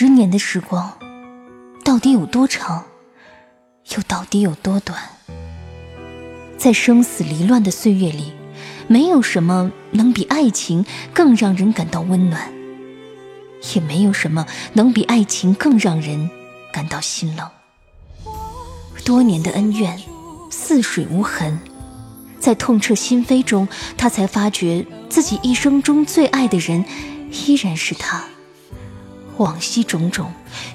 十年的时光，到底有多长，又到底有多短？在生死离乱的岁月里，没有什么能比爱情更让人感到温暖，也没有什么能比爱情更让人感到心冷。多年的恩怨，似水无痕，在痛彻心扉中，他才发觉自己一生中最爱的人，依然是他。往昔种种，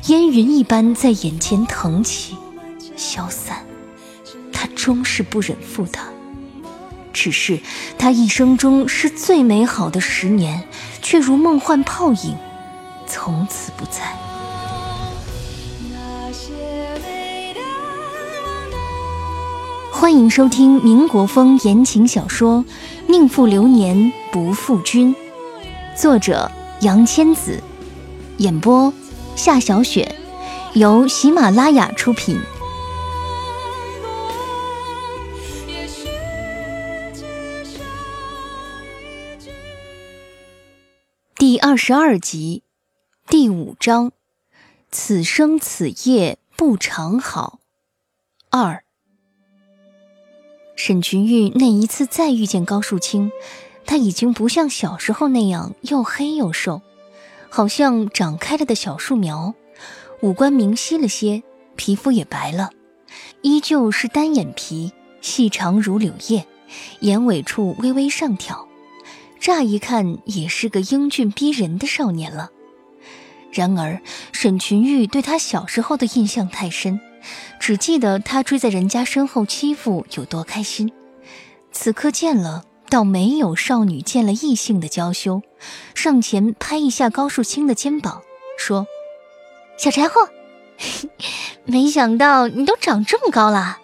烟云一般在眼前腾起、消散。他终是不忍负他，只是他一生中是最美好的十年，却如梦幻泡影，从此不在。欢迎收听民国风言情小说《宁负流年不负君》，作者杨千子。演播：夏小雪，由喜马拉雅出品。第二十二集，第五章：此生此夜不长好。二，沈群玉那一次再遇见高树清，他已经不像小时候那样又黑又瘦。好像长开了的小树苗，五官明晰了些，皮肤也白了，依旧是单眼皮，细长如柳叶，眼尾处微微上挑，乍一看也是个英俊逼人的少年了。然而沈群玉对他小时候的印象太深，只记得他追在人家身后欺负有多开心，此刻见了。倒没有少女见了异性的娇羞，上前拍一下高树清的肩膀，说：“小柴火，没想到你都长这么高了。”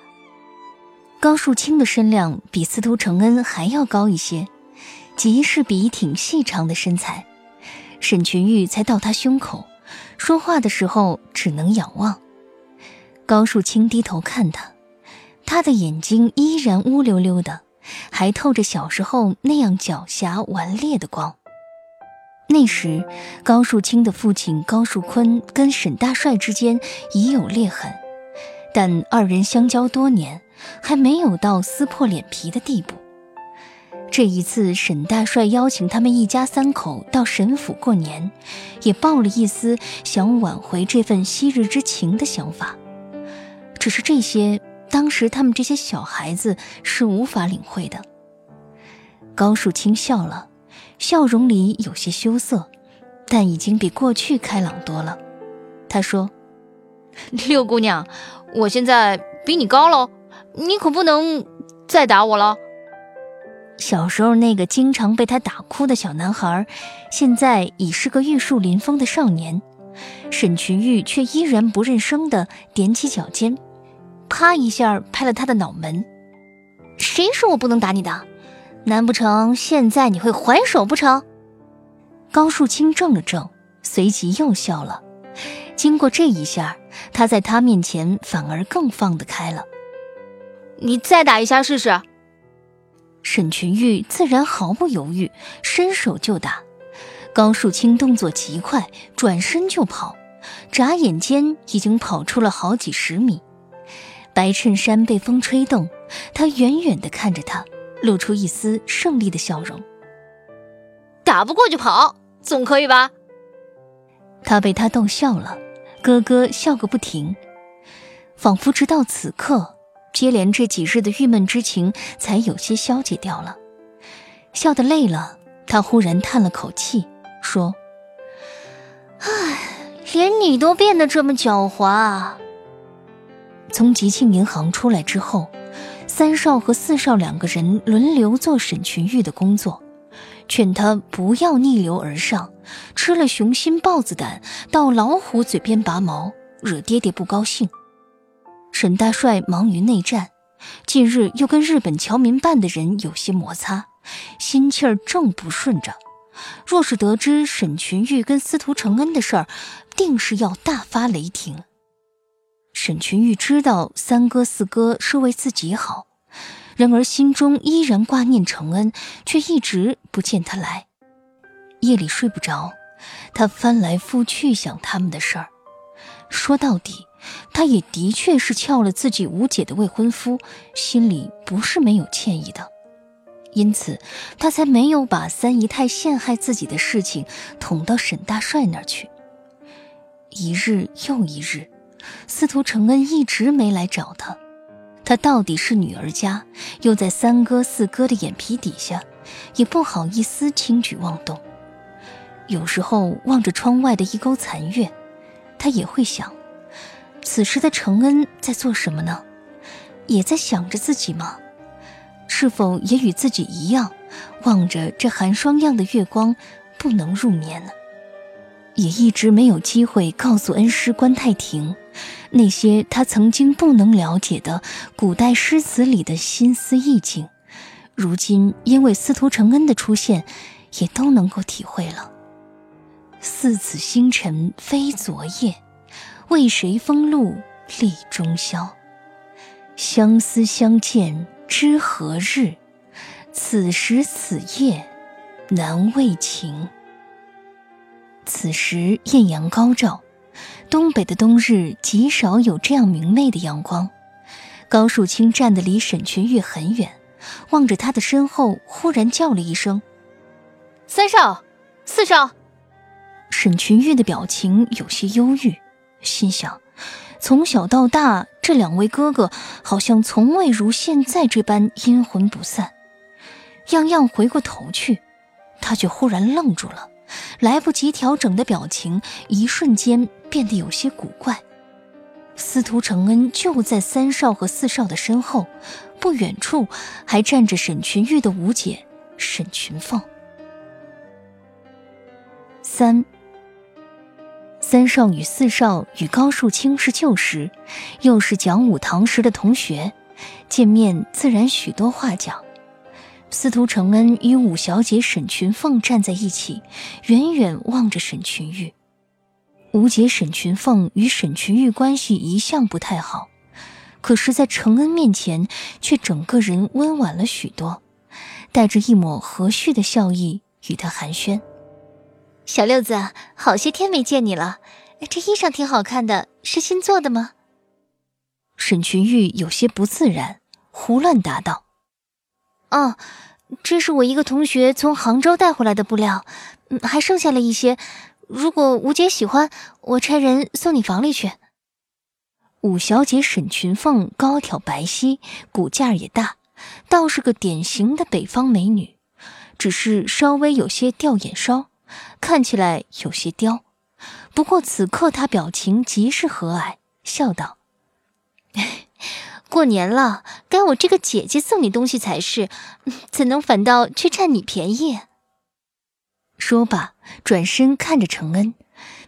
高树清的身量比司徒承恩还要高一些，极是笔挺细长的身材。沈群玉才到他胸口，说话的时候只能仰望。高树清低头看他，他的眼睛依然乌溜溜的。还透着小时候那样狡黠顽劣的光。那时，高树清的父亲高树坤跟沈大帅之间已有裂痕，但二人相交多年，还没有到撕破脸皮的地步。这一次，沈大帅邀请他们一家三口到沈府过年，也抱了一丝想挽回这份昔日之情的想法。只是这些。当时他们这些小孩子是无法领会的。高树清笑了，笑容里有些羞涩，但已经比过去开朗多了。他说：“六姑娘，我现在比你高喽，你可不能再打我了。”小时候那个经常被他打哭的小男孩，现在已是个玉树临风的少年。沈群玉却依然不认生的踮起脚尖。啪一下拍了他的脑门，谁说我不能打你的？难不成现在你会还手不成？高树清怔了怔，随即又笑了。经过这一下，他在他面前反而更放得开了。你再打一下试试。沈群玉自然毫不犹豫，伸手就打。高树清动作极快，转身就跑，眨眼间已经跑出了好几十米。白衬衫被风吹动，他远远地看着他，露出一丝胜利的笑容。打不过就跑，总可以吧？他被他逗笑了，咯咯笑个不停，仿佛直到此刻，接连这几日的郁闷之情才有些消解掉了。笑得累了，他忽然叹了口气，说：“唉，连你都变得这么狡猾。”从吉庆银行出来之后，三少和四少两个人轮流做沈群玉的工作，劝他不要逆流而上，吃了雄心豹子胆，到老虎嘴边拔毛，惹爹爹不高兴。沈大帅忙于内战，近日又跟日本侨民办的人有些摩擦，心气儿正不顺着。若是得知沈群玉跟司徒承恩的事儿，定是要大发雷霆。沈群玉知道三哥四哥是为自己好，然而心中依然挂念承恩，却一直不见他来。夜里睡不着，他翻来覆去想他们的事儿。说到底，他也的确是撬了自己吴姐的未婚夫，心里不是没有歉意的。因此，他才没有把三姨太陷害自己的事情捅到沈大帅那儿去。一日又一日，司徒承恩一直没来找他。他到底是女儿家，又在三哥四哥的眼皮底下，也不好意思轻举妄动。有时候望着窗外的一钩残月，他也会想：此时的承恩在做什么呢？也在想着自己吗？是否也与自己一样，望着这寒霜样的月光，不能入眠呢？也一直没有机会告诉恩师关太庭，那些他曾经不能了解的古代诗词里的心思意境，如今因为司徒承恩的出现，也都能够体会了。似此星辰非昨夜，为谁风露立中宵？相思相见。知何日？此时此夜难为情。此时艳阳高照，东北的冬日极少有这样明媚的阳光。高树清站得离沈群玉很远，望着他的身后，忽然叫了一声：“三少，四少。”沈群玉的表情有些忧郁，心想：从小到大。这两位哥哥好像从未如现在这般阴魂不散。样样回过头去，他却忽然愣住了，来不及调整的表情，一瞬间变得有些古怪。司徒承恩就在三少和四少的身后，不远处还站着沈群玉的五姐沈群凤。三。三少与四少与高树清是旧识，又是讲武堂时的同学，见面自然许多话讲。司徒承恩与五小姐沈群凤站在一起，远远望着沈群玉。五姐沈群凤与沈群玉关系一向不太好，可是，在承恩面前，却整个人温婉了许多，带着一抹和煦的笑意与他寒暄。小六子，好些天没见你了，这衣裳挺好看的，是新做的吗？沈群玉有些不自然，胡乱答道：“哦，这是我一个同学从杭州带回来的布料，还剩下了一些。如果吴姐喜欢，我差人送你房里去。”五小姐沈群凤高挑白皙，骨架也大，倒是个典型的北方美女，只是稍微有些吊眼梢。看起来有些刁，不过此刻她表情极是和蔼，笑道：“过年了，该我这个姐姐送你东西才是，怎能反倒去占你便宜？”说罢，转身看着承恩，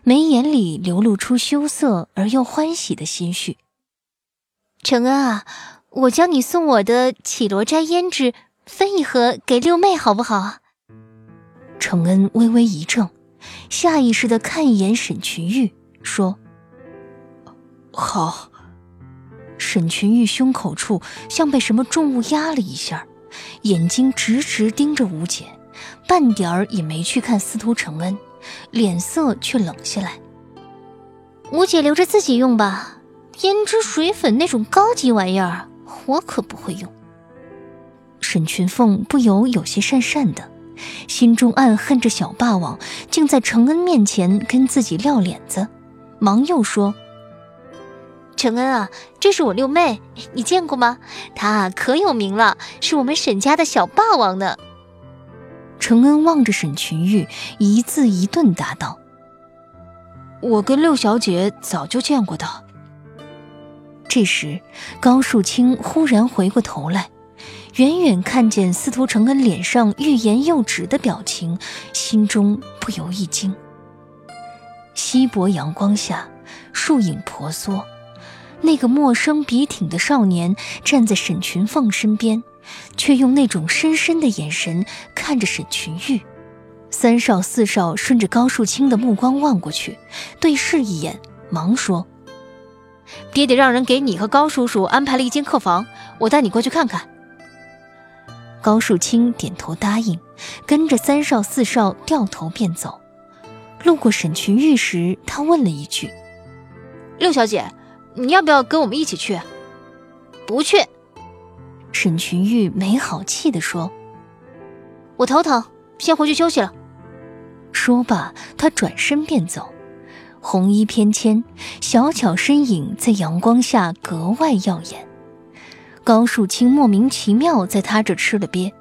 眉眼里流露出羞涩而又欢喜的心绪。“承恩啊，我将你送我的绮罗斋胭脂分一盒给六妹，好不好？”承恩微微一怔，下意识的看一眼沈群玉，说：“好。”沈群玉胸口处像被什么重物压了一下，眼睛直直盯着吴姐，半点儿也没去看司徒承恩，脸色却冷下来。吴姐留着自己用吧，胭脂水粉那种高级玩意儿，我可不会用。沈群凤不由有些讪讪的。心中暗恨着小霸王，竟在承恩面前跟自己撂脸子，忙又说：“承恩啊，这是我六妹，你见过吗？她可有名了，是我们沈家的小霸王呢。”承恩望着沈群玉，一字一顿答道：“我跟六小姐早就见过的。”这时，高树清忽然回过头来。远远看见司徒承恩脸上欲言又止的表情，心中不由一惊。稀薄阳光下，树影婆娑，那个陌生笔挺的少年站在沈群凤身边，却用那种深深的眼神看着沈群玉。三少四少顺着高树清的目光望过去，对视一眼，忙说：“爹爹让人给你和高叔叔安排了一间客房，我带你过去看看。”高树清点头答应，跟着三少四少掉头便走。路过沈群玉时，他问了一句：“六小姐，你要不要跟我们一起去？”“不去。”沈群玉没好气地说：“我头疼，先回去休息了。”说罢，他转身便走。红衣翩跹，小巧身影在阳光下格外耀眼。高树清莫名其妙在他这吃了瘪，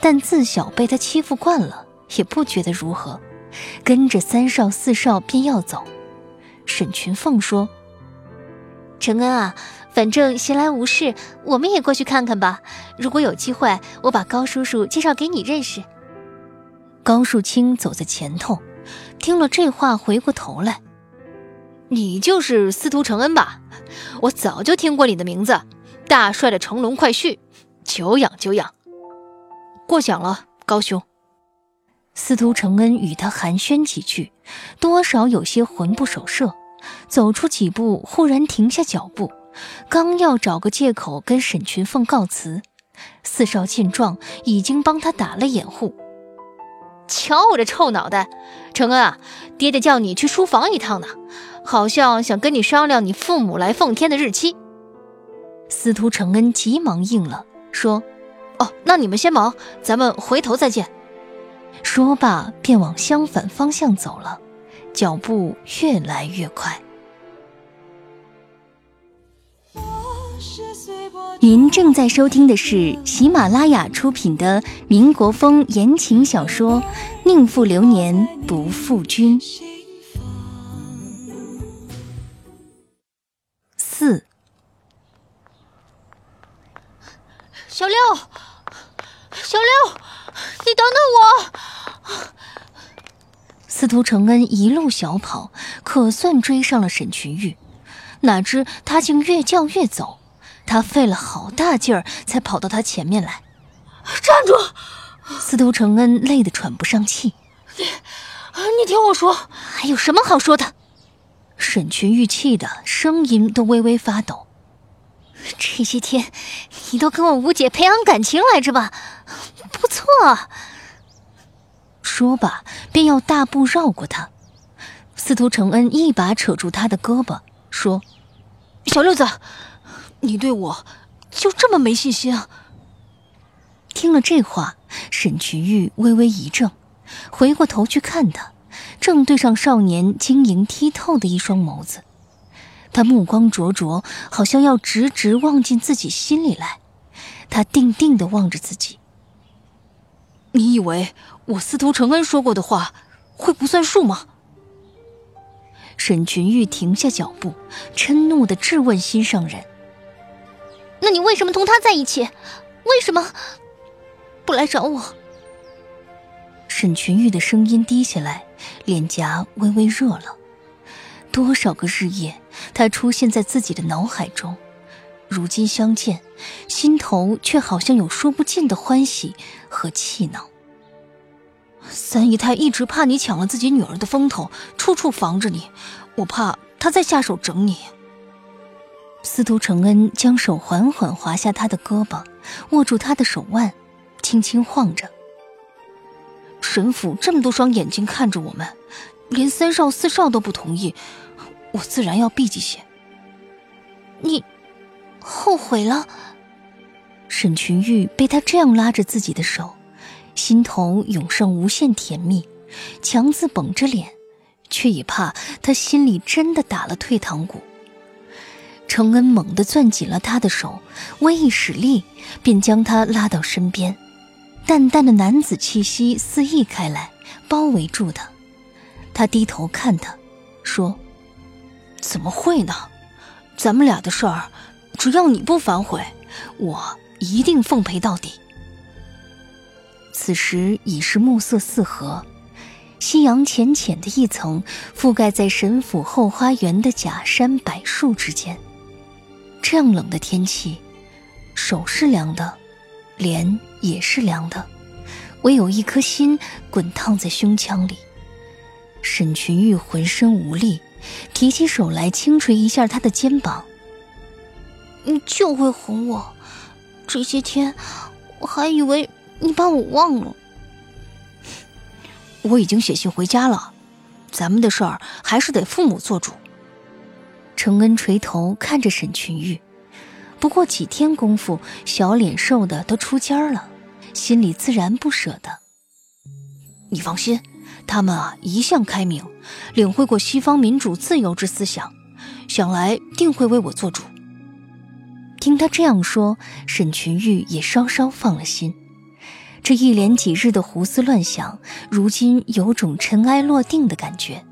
但自小被他欺负惯了，也不觉得如何，跟着三少四少便要走。沈群凤说：“承恩啊，反正闲来无事，我们也过去看看吧。如果有机会，我把高叔叔介绍给你认识。”高树清走在前头，听了这话，回过头来。你就是司徒承恩吧？我早就听过你的名字，大帅的乘龙快婿，久仰久仰。过奖了，高兄。司徒承恩与他寒暄几句，多少有些魂不守舍，走出几步，忽然停下脚步，刚要找个借口跟沈群凤告辞，四少见状，已经帮他打了掩护。瞧我这臭脑袋，承恩啊，爹爹叫你去书房一趟呢。好像想跟你商量你父母来奉天的日期。司徒承恩急忙应了，说：“哦，那你们先忙，咱们回头再见。”说罢便往相反方向走了，脚步越来越快。您正在收听的是喜马拉雅出品的民国风言情小说《宁负流年不负君》。四，小六，小六，你等等我！司徒承恩一路小跑，可算追上了沈群玉，哪知他竟越叫越走，他费了好大劲儿才跑到他前面来。站住！司徒承恩累得喘不上气。你，你听我说，还有什么好说的？沈群玉气的声音都微微发抖。这些天，你都跟我吴姐培养感情来着吧？不错。说罢，便要大步绕过他。司徒承恩一把扯住他的胳膊，说：“小六子，你对我就这么没信心啊？”听了这话，沈群玉微微一怔，回过头去看他。正对上少年晶莹剔透的一双眸子，他目光灼灼，好像要直直望进自己心里来。他定定地望着自己。你以为我司徒承恩说过的话会不算数吗？沈群玉停下脚步，嗔怒的质问心上人：“那你为什么同他在一起？为什么不来找我？”沈群玉的声音低下来。脸颊微微热了，多少个日夜，他出现在自己的脑海中。如今相见，心头却好像有说不尽的欢喜和气恼。三姨太一直怕你抢了自己女儿的风头，处处防着你，我怕她再下手整你。司徒承恩将手缓缓滑下他的胳膊，握住他的手腕，轻轻晃着。沈府这么多双眼睛看着我们，连三少四少都不同意，我自然要避忌些。你后悔了？沈群玉被他这样拉着自己的手，心头涌上无限甜蜜，强自绷着脸，却也怕他心里真的打了退堂鼓。承恩猛地攥紧了他的手，微一使力，便将他拉到身边。淡淡的男子气息四溢开来，包围住他。他低头看他，说：“怎么会呢？咱们俩的事儿，只要你不反悔，我一定奉陪到底。”此时已是暮色四合，夕阳浅浅的一层覆盖在沈府后花园的假山柏树之间。这样冷的天气，手是凉的。脸也是凉的，唯有一颗心滚烫在胸腔里。沈群玉浑身无力，提起手来轻捶一下他的肩膀。你就会哄我，这些天我还以为你把我忘了。我已经写信回家了，咱们的事儿还是得父母做主。程恩垂头看着沈群玉，不过几天功夫，小脸瘦的都出尖了，心里自然不舍得。你放心，他们啊一向开明，领会过西方民主自由之思想，想来定会为我做主。听他这样说，沈群玉也稍稍放了心。这一连几日的胡思乱想，如今有种尘埃落定的感觉。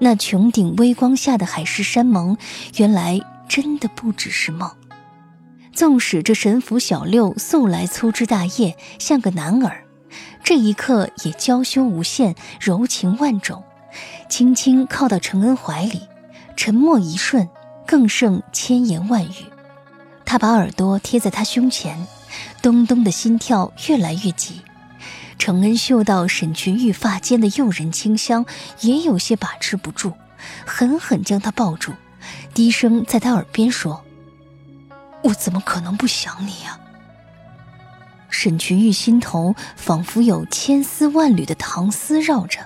那穹顶微光下的海誓山盟，原来真的不只是梦。纵使这神府小六素来粗枝大叶，像个男儿，这一刻也娇羞无限，柔情万种，轻轻靠到承恩怀里，沉默一瞬，更胜千言万语。他把耳朵贴在他胸前，咚咚的心跳越来越急。程恩嗅到沈群玉发间的诱人清香，也有些把持不住，狠狠将她抱住，低声在他耳边说：“我怎么可能不想你呀？”沈群玉心头仿佛有千丝万缕的糖丝绕着，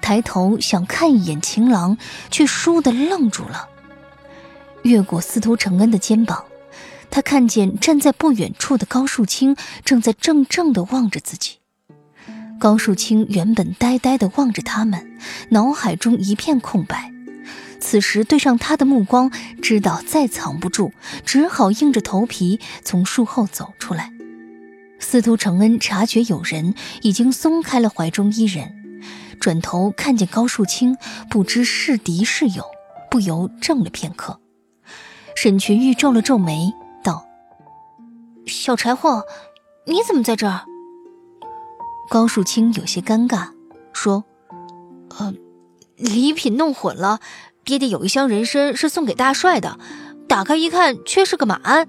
抬头想看一眼情郎，却倏地愣住了。越过司徒承恩的肩膀。他看见站在不远处的高树清正在怔怔地望着自己。高树清原本呆呆地望着他们，脑海中一片空白。此时对上他的目光，知道再藏不住，只好硬着头皮从树后走出来。司徒承恩察觉有人，已经松开了怀中一人，转头看见高树清，不知是敌是友，不由怔了片刻。沈群玉皱了皱眉。小柴火，你怎么在这儿？高树清有些尴尬，说：“呃，礼品弄混了，爹爹有一箱人参是送给大帅的，打开一看，却是个马鞍，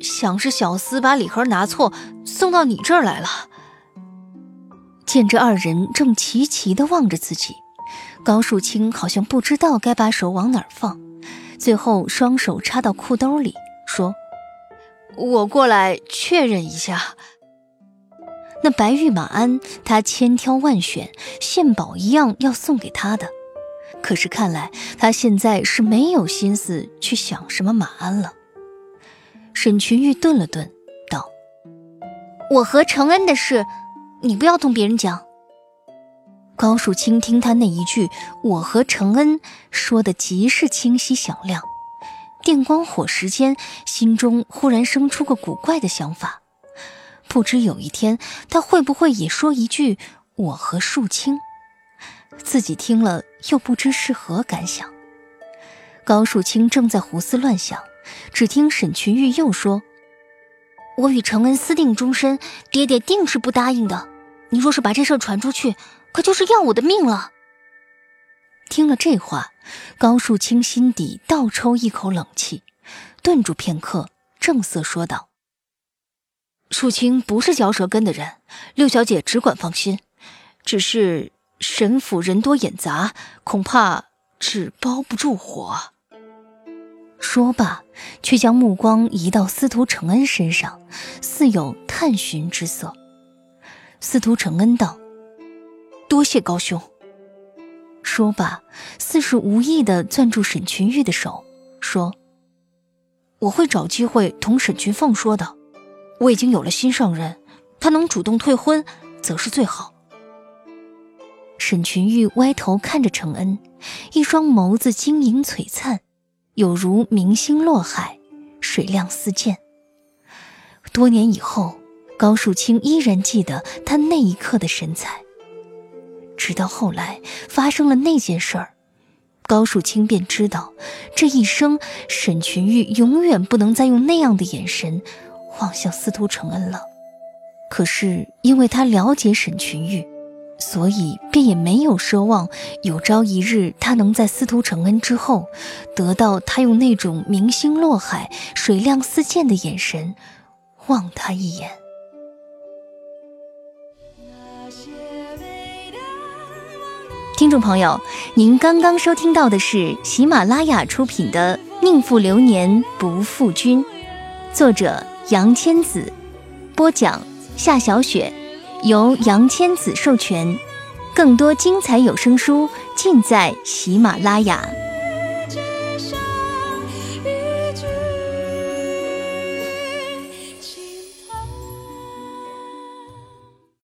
想是小厮把礼盒拿错，送到你这儿来了。”见这二人正齐齐地望着自己，高树清好像不知道该把手往哪儿放，最后双手插到裤兜里，说。我过来确认一下，那白玉马鞍，他千挑万选，献宝一样要送给他的。可是看来他现在是没有心思去想什么马鞍了。沈群玉顿了顿，道：“我和承恩的事，你不要同别人讲。”高树清听他那一句“我和承恩”说的极是清晰响亮。电光火石间，心中忽然生出个古怪的想法：不知有一天，他会不会也说一句“我和树清”？自己听了又不知是何感想。高树清正在胡思乱想，只听沈群玉又说：“我与承恩私定终身，爹爹定是不答应的。你若是把这事传出去，可就是要我的命了。”听了这话，高树清心底倒抽一口冷气，顿住片刻，正色说道：“树清不是嚼舌根的人，六小姐只管放心。只是沈府人多眼杂，恐怕纸包不住火。”说罢，却将目光移到司徒承恩身上，似有探寻之色。司徒承恩道：“多谢高兄。”说罢，似是无意的攥住沈群玉的手，说：“我会找机会同沈群凤说的。我已经有了心上人，他能主动退婚，则是最好。”沈群玉歪头看着程恩，一双眸子晶莹璀璨，有如明星落海，水亮似箭。多年以后，高树清依然记得他那一刻的神采。直到后来发生了那件事儿，高树清便知道，这一生沈群玉永远不能再用那样的眼神望向司徒承恩了。可是因为他了解沈群玉，所以便也没有奢望有朝一日他能在司徒承恩之后，得到他用那种明星落海、水亮似箭的眼神望他一眼。听众朋友，您刚刚收听到的是喜马拉雅出品的《宁负流年不负君》，作者杨千子，播讲夏小雪，由杨千子授权。更多精彩有声书尽在喜马拉雅。